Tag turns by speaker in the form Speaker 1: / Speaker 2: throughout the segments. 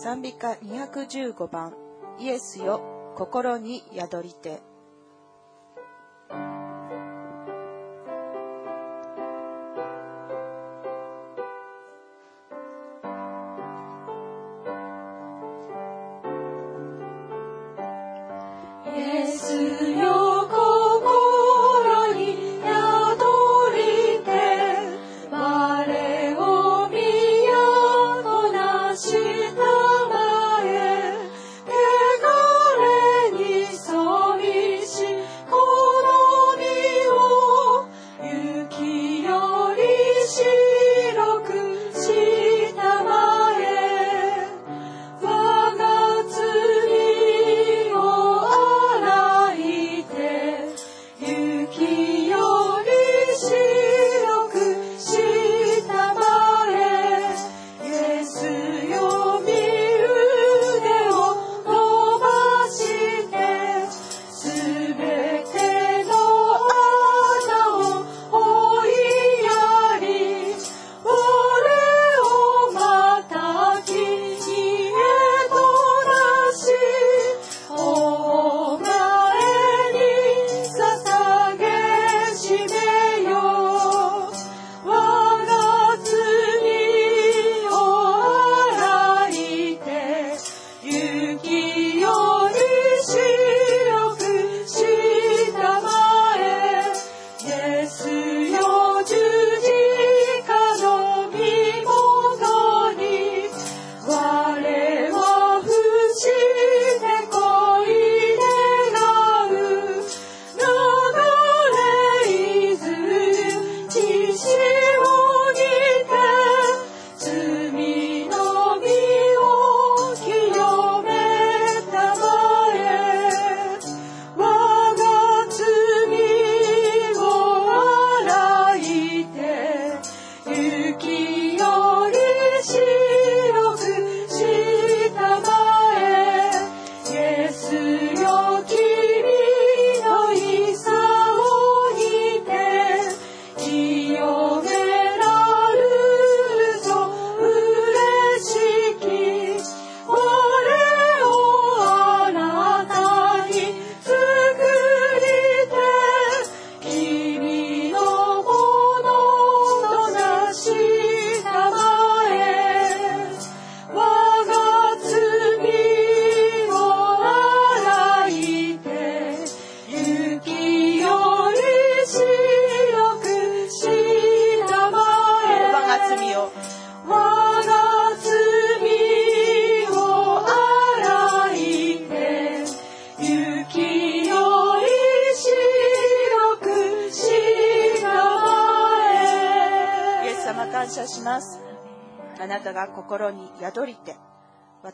Speaker 1: 賛美歌215番。イエスよ心に宿りて。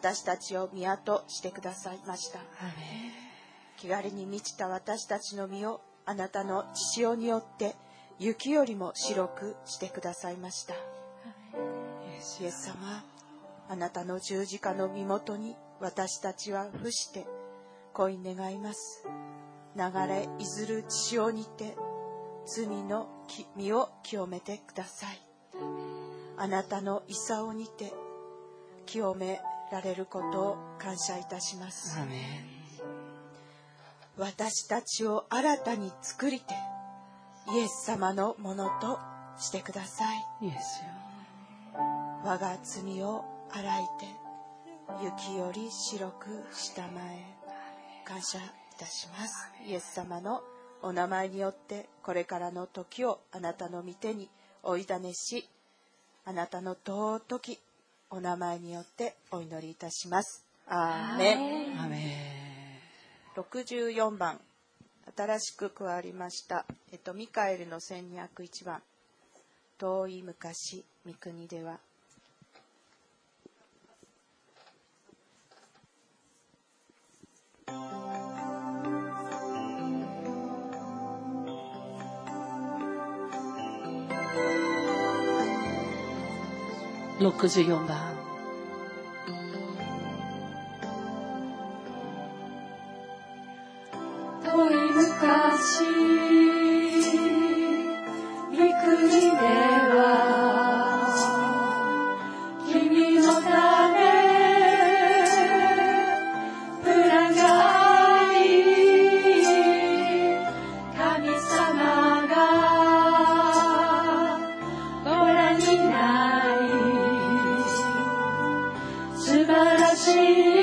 Speaker 1: 私たちを宮としてくださいました。気軽に満ちた私たちの身をあなたの血潮によって雪よりも白くしてくださいました。イエス様あなたの十字架の身元に私たちは伏して恋願います。流れいずる血潮にて罪の身を清めてください。あなたの勲にて清められることを感謝いたします。私たちを新たに作りてイエス様のものとしてください。我が罪を洗いて雪より白くしたまえ。感謝いたします。イエス様のお名前によってこれからの時をあなたの御手においだねしあなたの尊きお名前によってお祈りいたします。アーメン。64番新しく加わりました、えっと、ミカエルの1201番遠い昔三国では
Speaker 2: 64番。
Speaker 3: Jesus.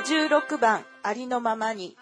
Speaker 1: 56番ありのままに。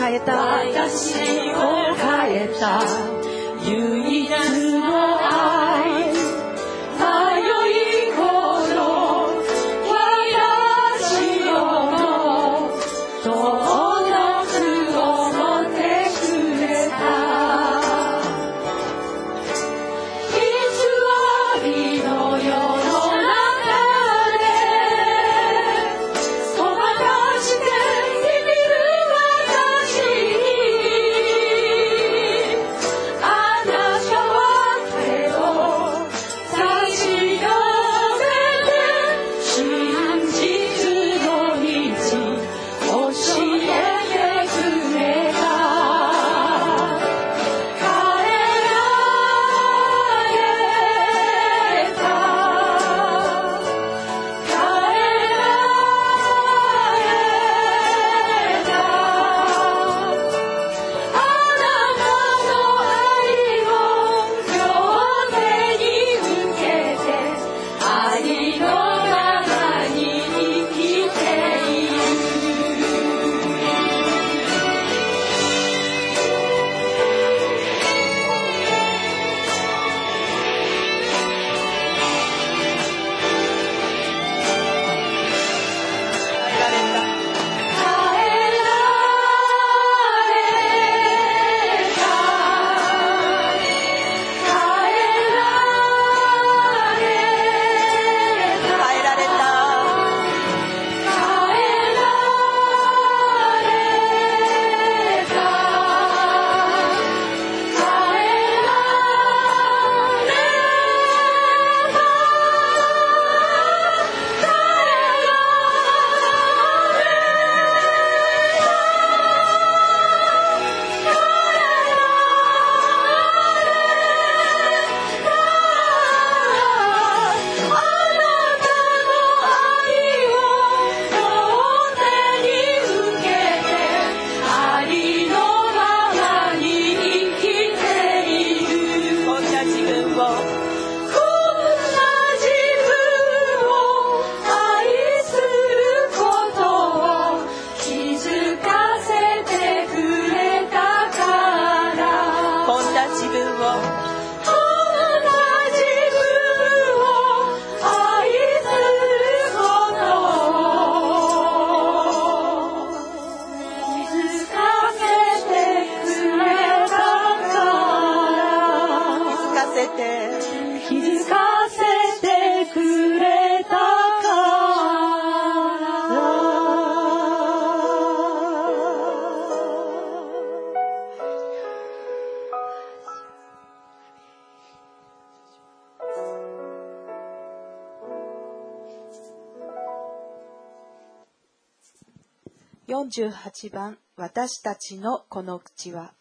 Speaker 3: 축하했다.
Speaker 1: 48番「私たちのこの口は」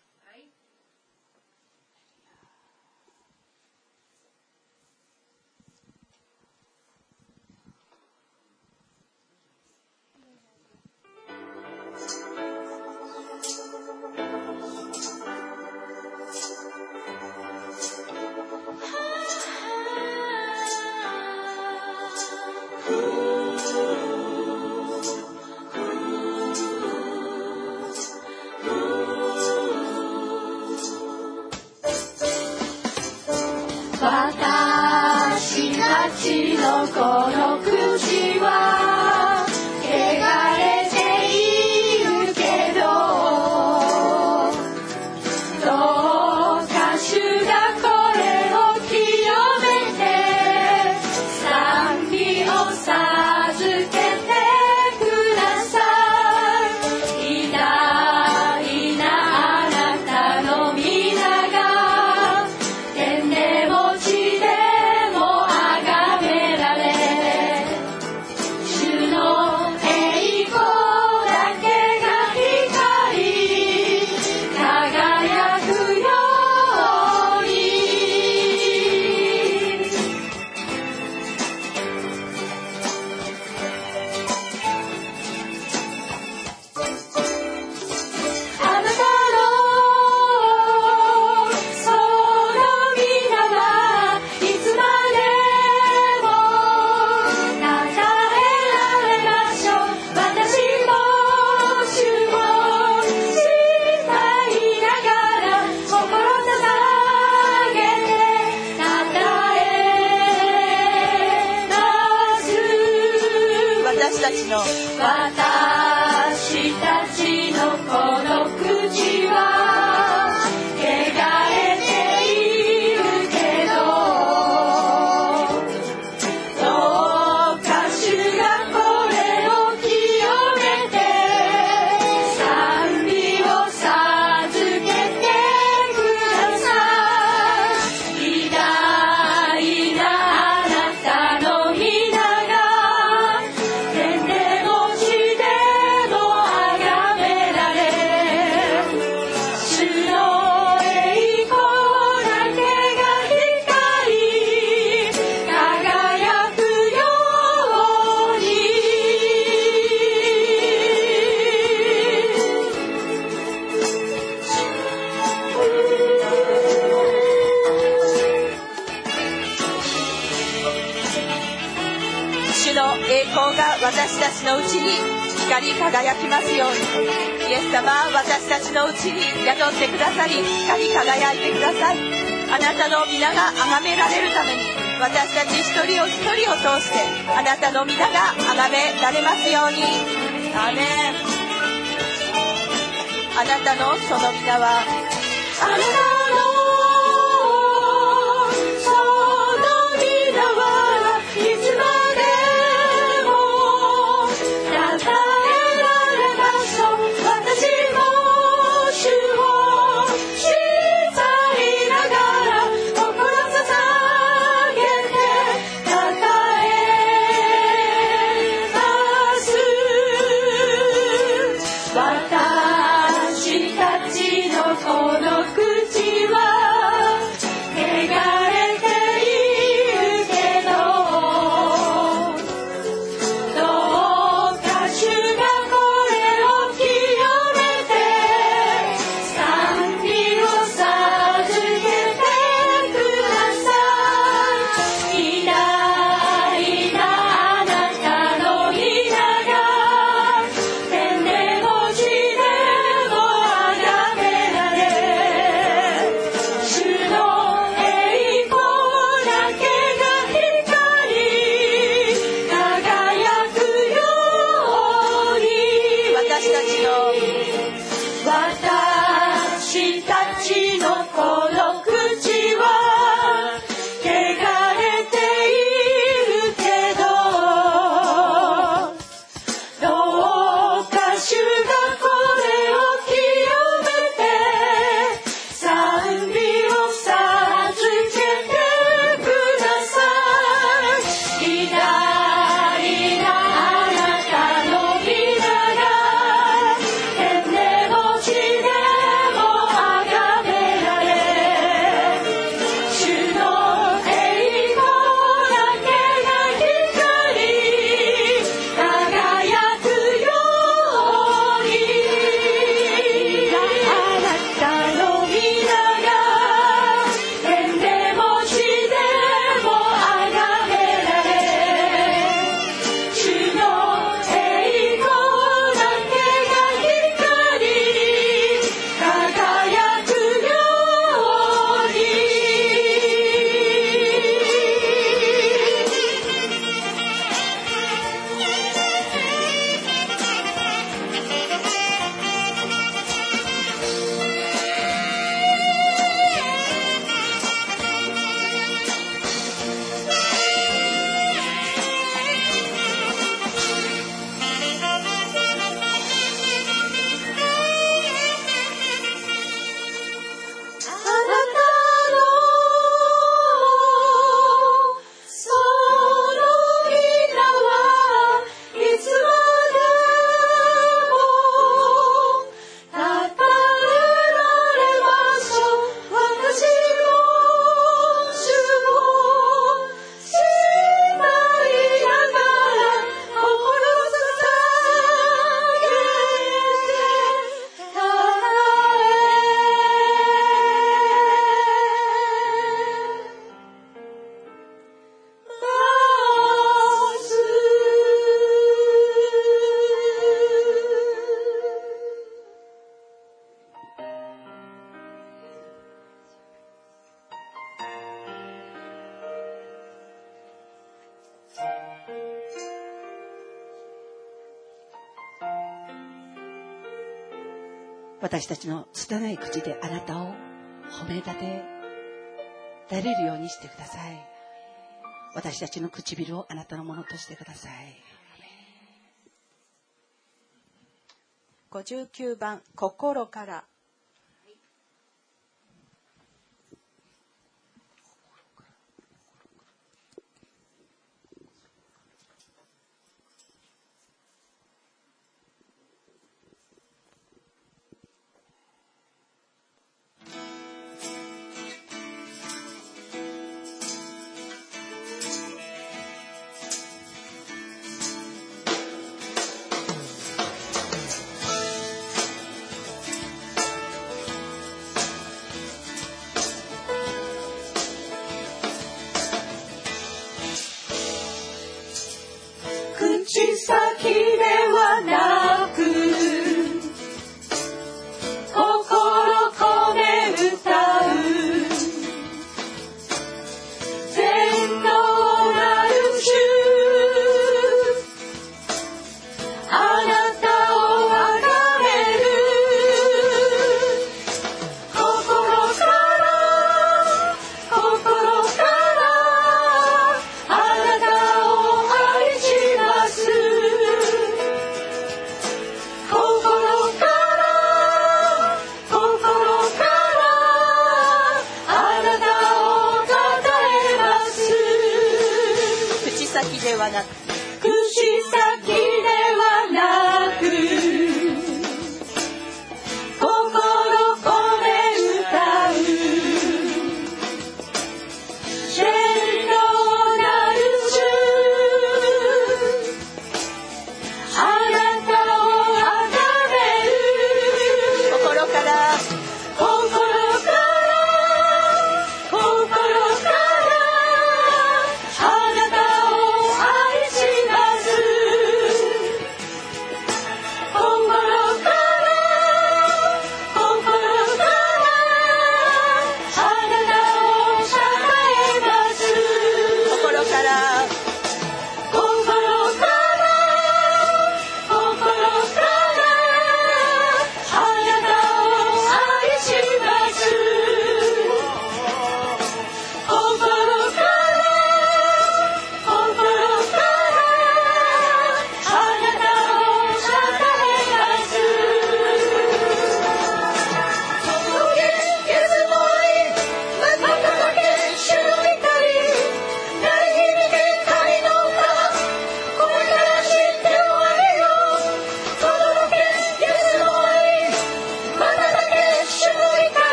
Speaker 3: 私たちの
Speaker 2: 拙い口であなたを褒め立てられるようにしてください。私たちの唇をあなたのものとしてください。
Speaker 1: 59番「心から」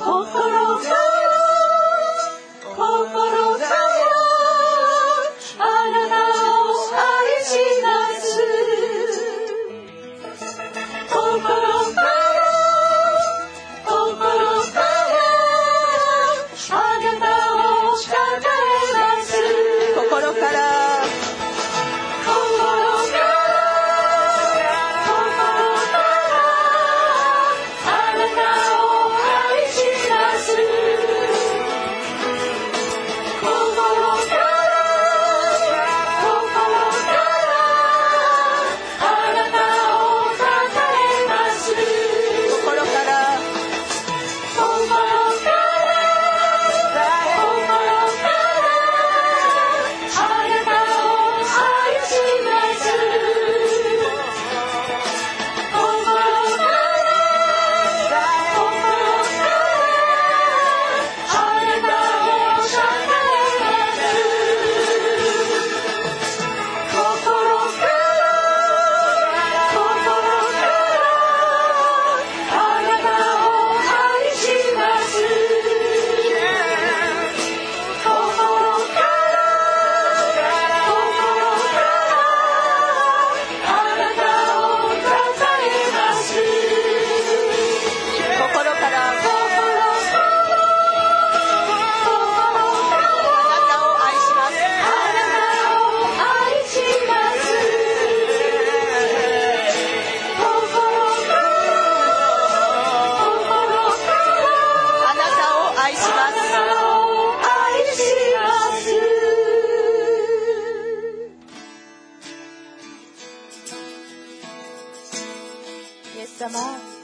Speaker 3: 黄鹤楼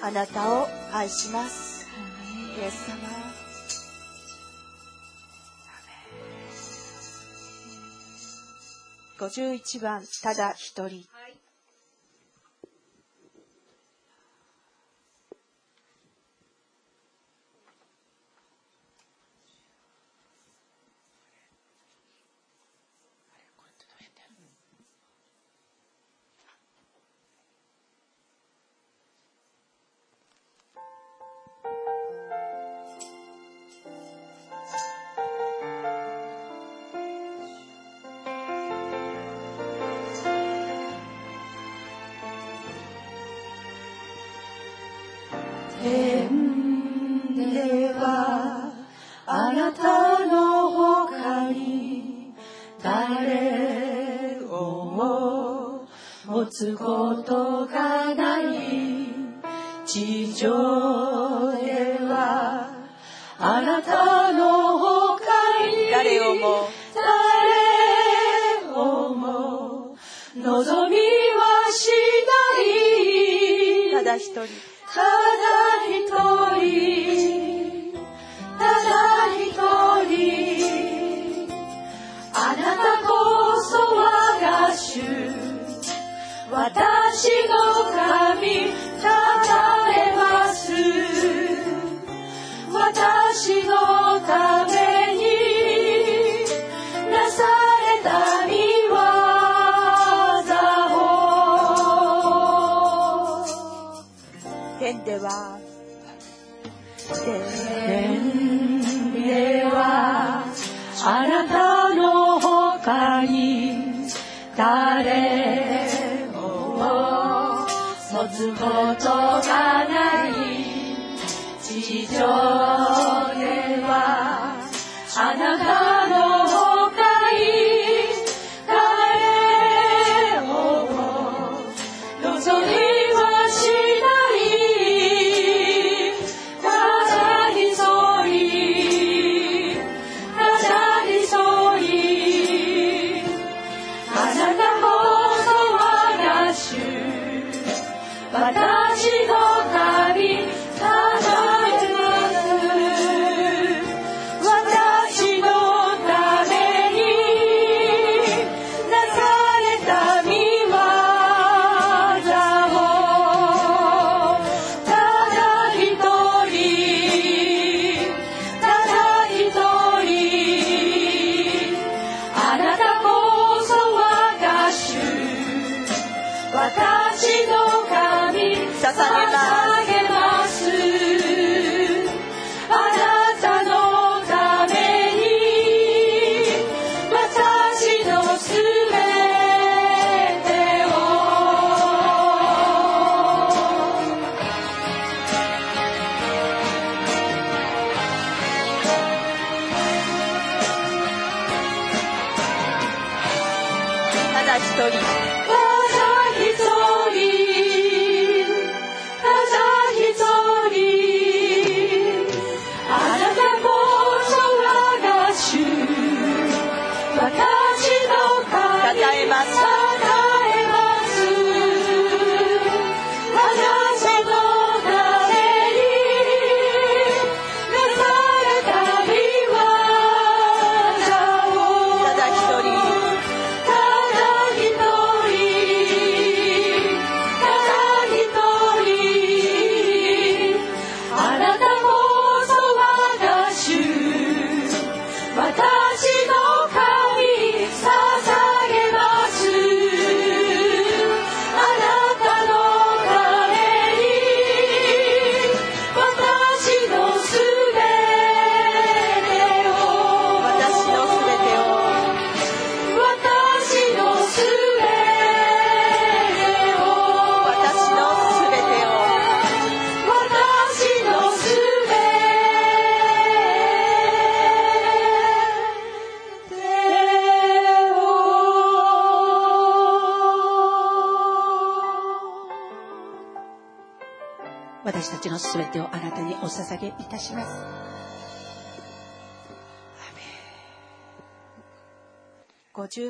Speaker 3: あなたを愛します。
Speaker 1: イエス様。51番、ただ一人。
Speaker 3: では。
Speaker 1: 天では
Speaker 3: あなたの他に誰を持つことが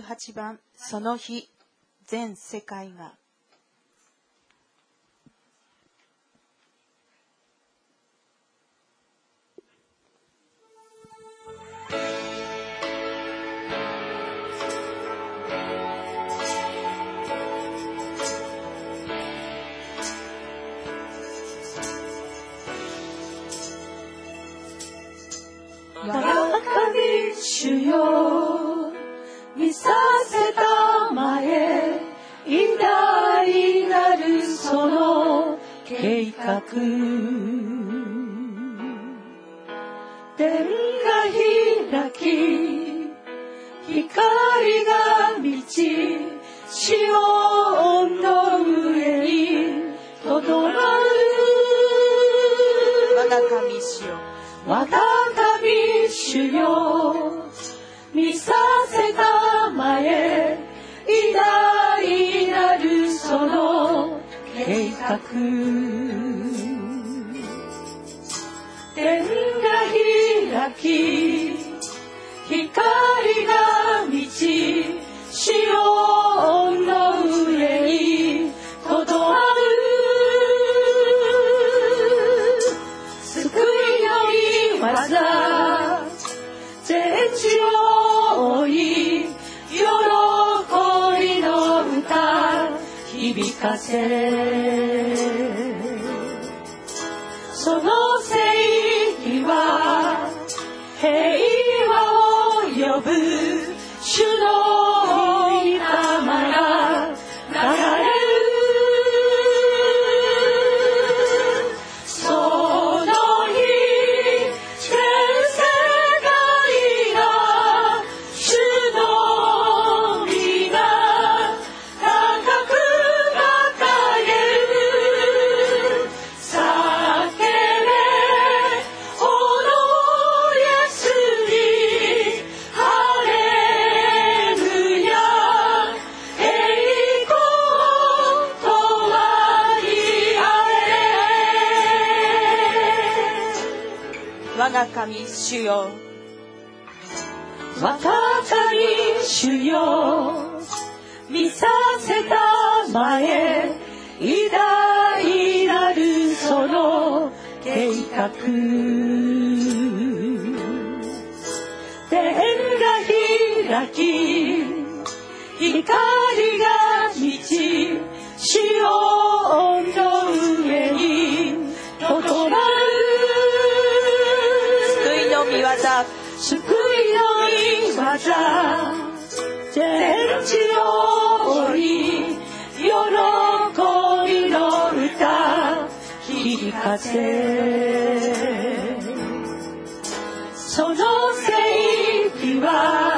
Speaker 3: 58番その日全世界が。
Speaker 1: 我が神主よ。見させたまえ。偉大なるその計画。天が開き光が満ちシオンの上にとどまる
Speaker 3: 我が神主よ。
Speaker 1: 我が神主よ。見させた計画天が開き光が満ちシオンの上にとどまる。救いの御技全地を追い喜びの歌響かせ。over. 主
Speaker 3: よ。
Speaker 1: れ我が神主よ。見させたまえ偉大なるその計画。天が開き光が満ちシ全地を追い喜びの歌響かせ。その聖域は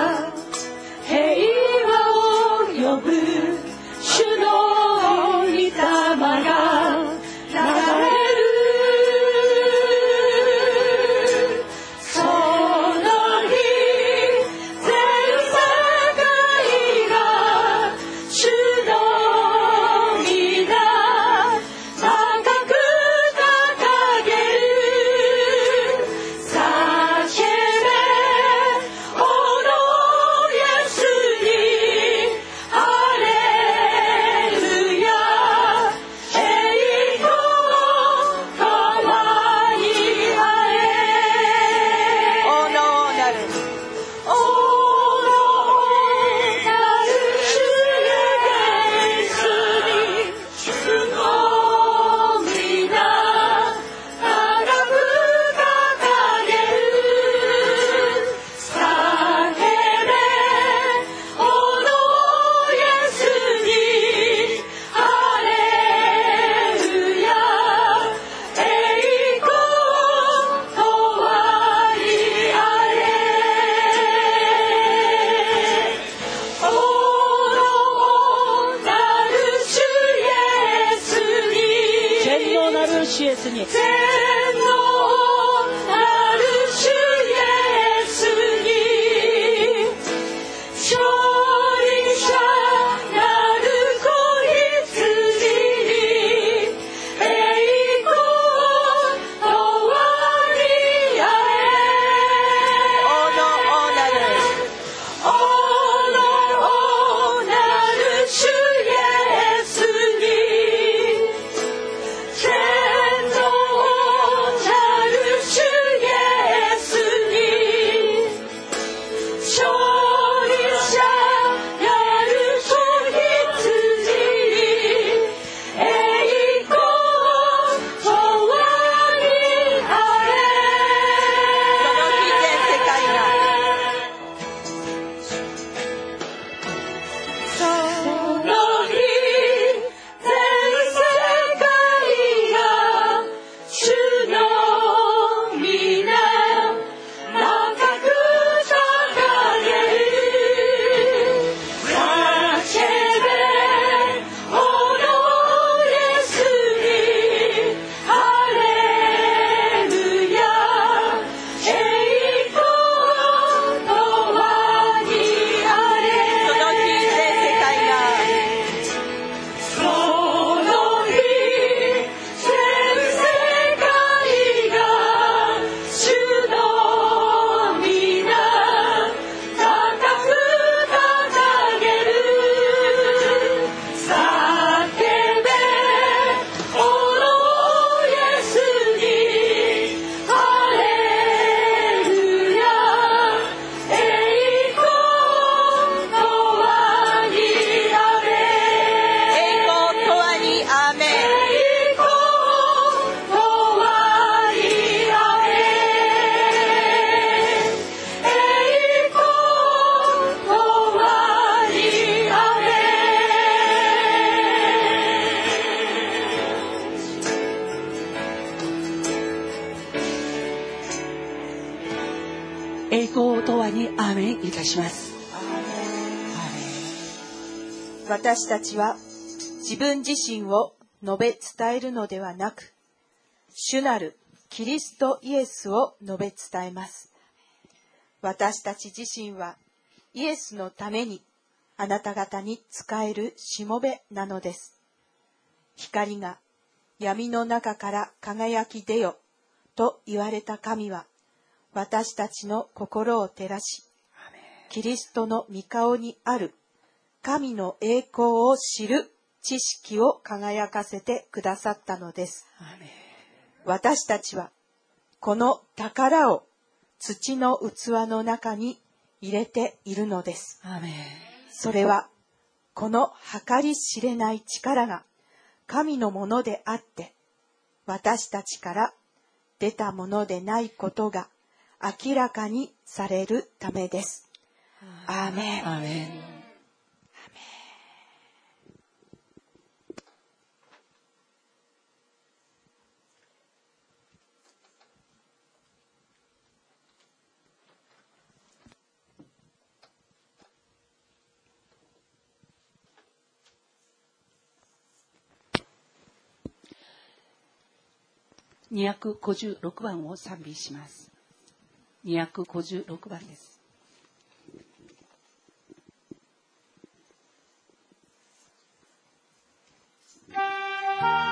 Speaker 3: 私たちは自分自身を述べ伝えるのではなく主なるキリストイエスを述べ伝えます。私たち自身はイエスのためにあなた方に使えるしもべなのです。光が闇の中から輝き出よと言われた神は私たちの心を照らしキリストの御顔にある神の栄光を知る知識を輝かせてくださったのです。私たちはこの宝を土の器の中に入れているのです。それはこの計り知れない力が神のものであって私たちから出たものでないことが明らかにされるためです。アーメン。
Speaker 1: 256番を賛美します。256番です。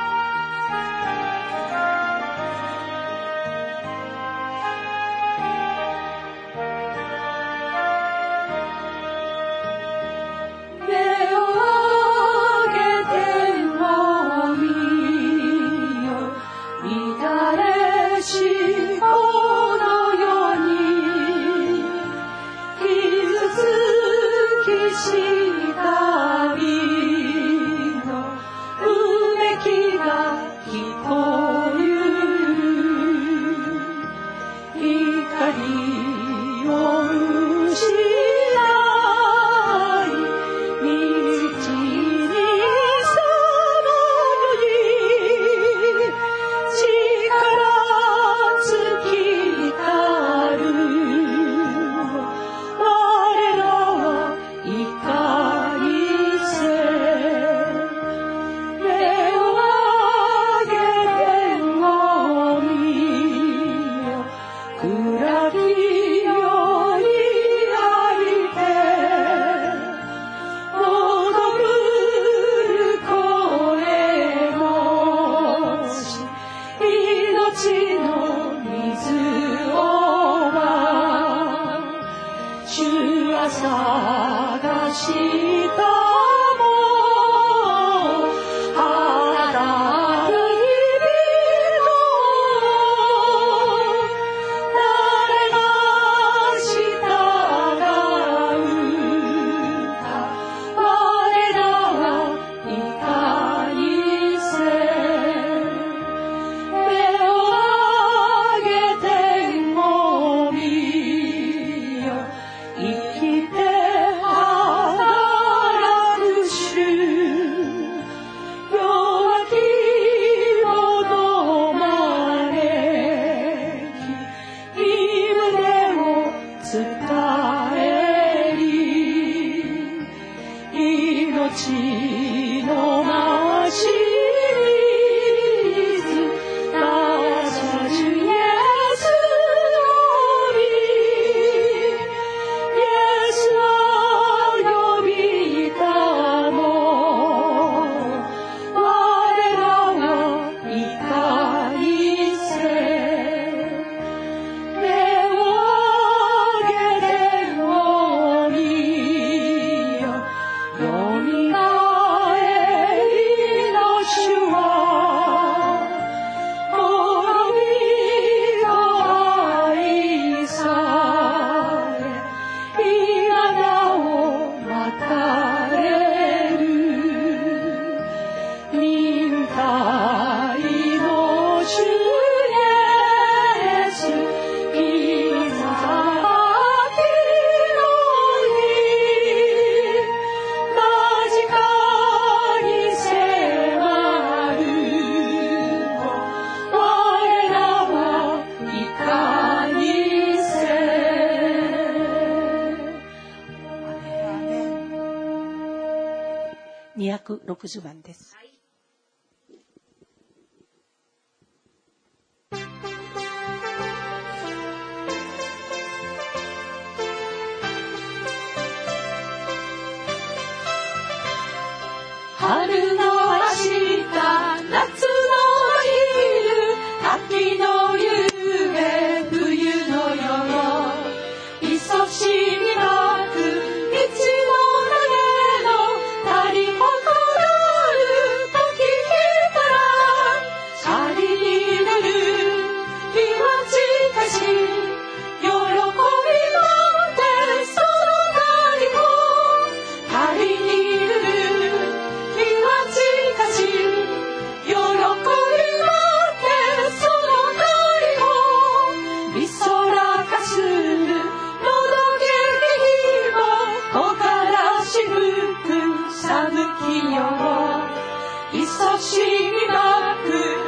Speaker 4: よ。
Speaker 1: いそしみなく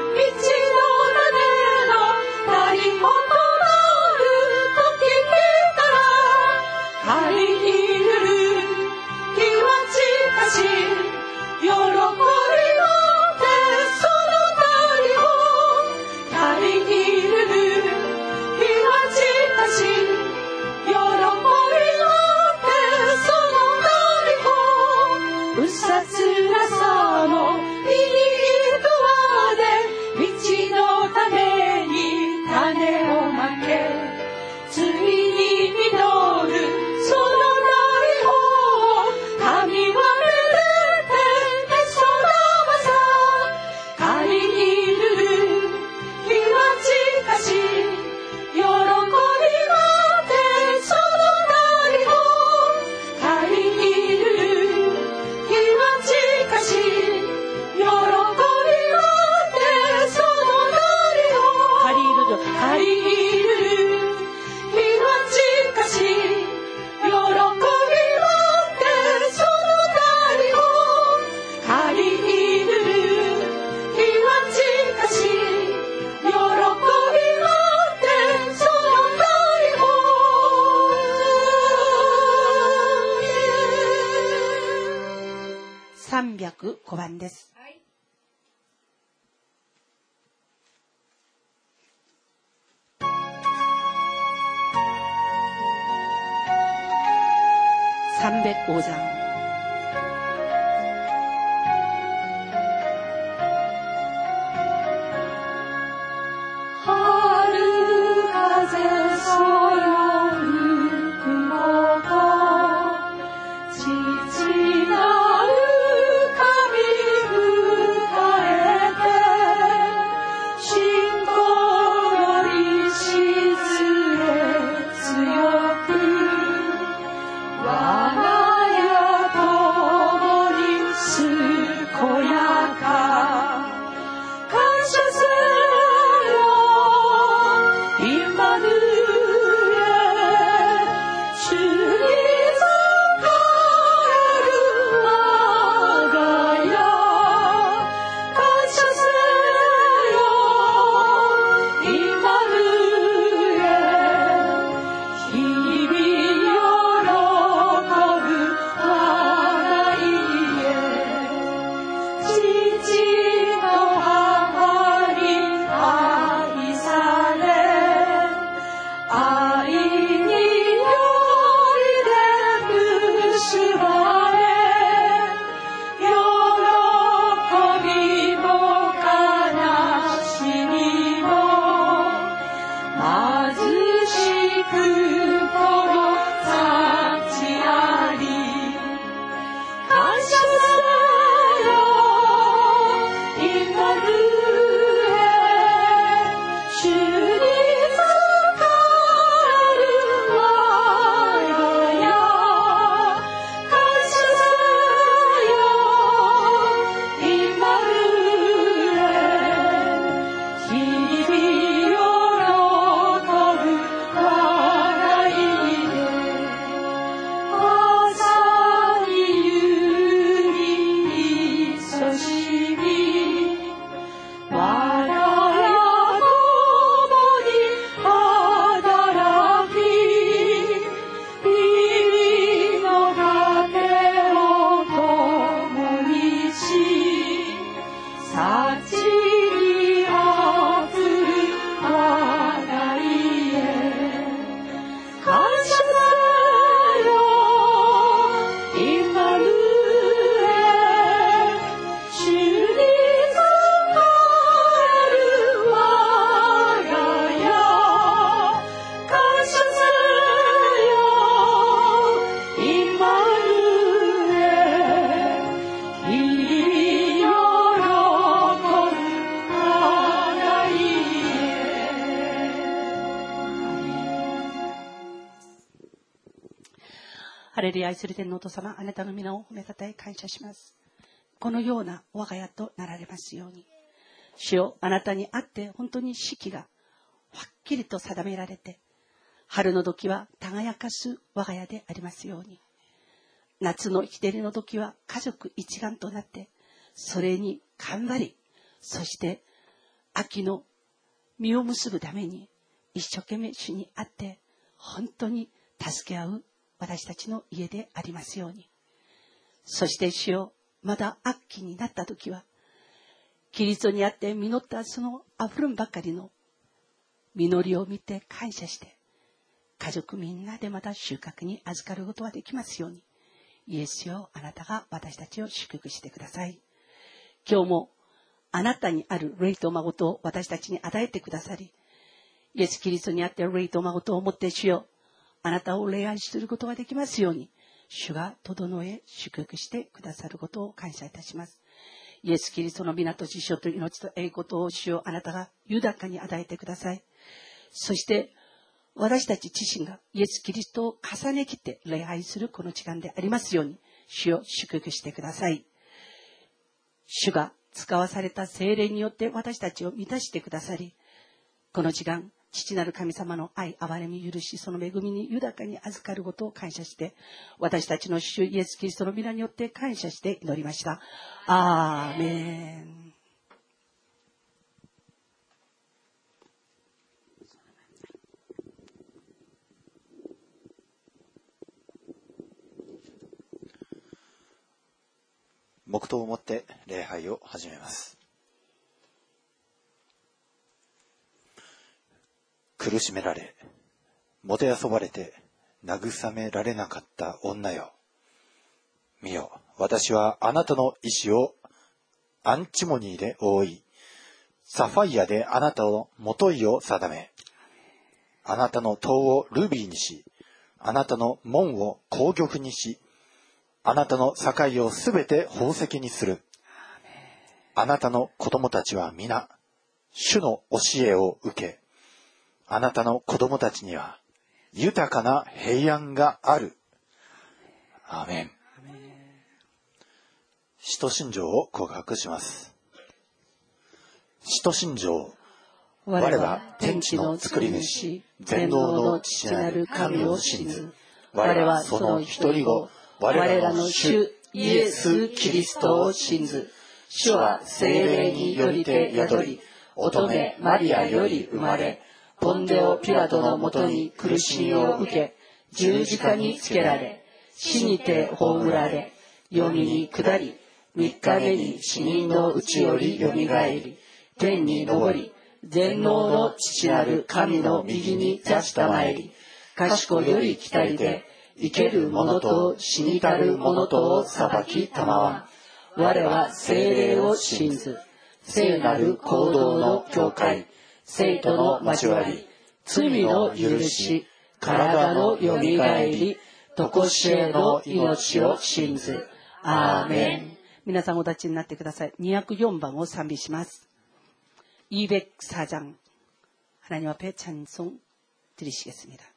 Speaker 2: 愛する天皇と様、あなたの皆を褒めたたえ感謝します。このような我が家となられますように。主よあなたに会って本当に四季がはっきりと定められて、春の時は輝かす我が家でありますように。夏の日照りの時は家族一丸となって、それに頑張り、そして秋の実を結ぶために一生懸命主に会って本当に助け合う私たちの家でありますように。そして主よ、まだ秋になった時は、キリストにあって実ったその溢るんばかりの実りを見て感謝して、家族みんなでまた収穫に預かることができますように。イエスよ、あなたが私たちを祝福してください。今日もあなたにある霊と孫と私たちに与えてくださり、イエス・キリストにあって霊と孫と思って主よ、あなたを礼愛することができますように、主が整え、祝福してくださることを感謝いたします。イエス・キリストの皆と知性と命と栄光と主をあなたが豊かに与えてください。そして、私たち自身がイエス・キリストを重ねきって礼拝するこの時間でありますように、主を祝福してください。主が使わされた精霊によって私たちを満たしてくださり、この時間、父なる神様の愛、憐れみ、許し、その恵みに豊かに預かることを感謝して、私たちの主イエス・キリストの皆によって感謝して祈りました。アーメン。
Speaker 5: 黙祷をもって礼拝を始めます。苦しめられ、もてあそばれて慰められなかった女よ。見よ、私はあなたの意志をアンチモニーで覆い、サファイアであなたのもといを定め、あなたの塔をルビーにし、あなたの門を紅玉にし、あなたの境をすべて宝石にする。あなたの子供たちは皆、主の教えを受け、あなたの子供たちには豊かな平安がある。アメン。使徒信条を告白します。使徒信条。我は天地の作り主、全能の父なる神を信ず。我はその一人子、我らの主イエス・キリストを信ず。主は精霊によりて宿り、乙女マリアより生まれ、ポンデオ・ピラトのもとに苦しみを受け、十字架につけられ、死にて葬られ、読みに下り、三日目に死人のうちよりよみがえり、天に昇り、全能の父なる神の右に座したまえり、賢より来たりで、生ける者と死にたる者とを裁きたまわん。我は精霊を信ず。聖なる行動の境界、生徒の交わり、罪の許し、体のよみがえり、とこしえの命を信ず。アーメン。
Speaker 2: 皆さんお立ちになってください。204番を賛美します。204장 하나님 앞에 찬송 드리시겠습니다.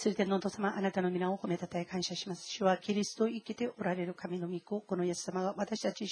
Speaker 2: する天のお父様、あなたの皆を褒めたたえ感謝します。主はキリストを生きておられる神の御子、このイエス様が私たち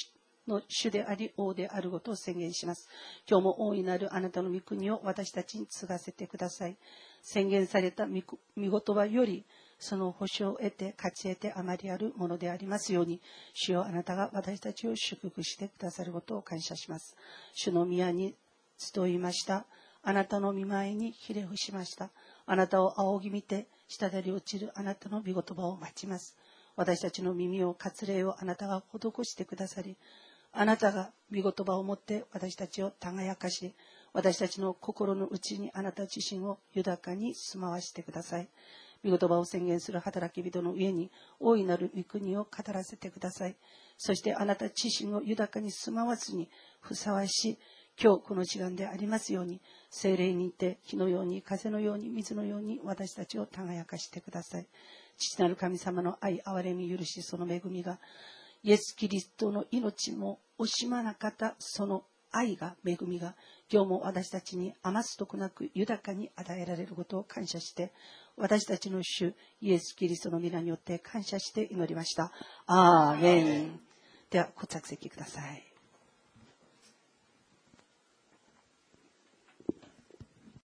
Speaker 2: の主であり王であることを宣言します。今日も大いなるあなたの御国を私たちに継がせてください。宣言された御言葉より、その保証を得て、勝ち得てあまりあるものでありますように、主よあなたが私たちを祝福してくださることを感謝します。主の宮に集いました。あなたの見舞いにひれ伏しました。あなたを仰ぎ見て、滴り落ちるあなたの御言葉を待ちます。私たちの耳を、割礼をあなたが施してくださり、あなたが御言葉を持って私たちを輝かし、私たちの心の内にあなた自身を豊かに住まわしてください。御言葉を宣言する働き人の上に大いなる御国を語らせてください。そしてあなた自身を豊かに住まわずにふさわしい今日この時間でありますように精霊にて火のように風のように水のように私たちを輝かしてください父なる神様の愛憐れみ許しその恵みがイエス・キリストの命も惜しまなかったその愛が恵みが今日も私たちに余すとこなく豊かに与えられることを感謝して私たちの主イエス・キリストの皆によって感謝して祈りました。アーメン。では、ご着席ください。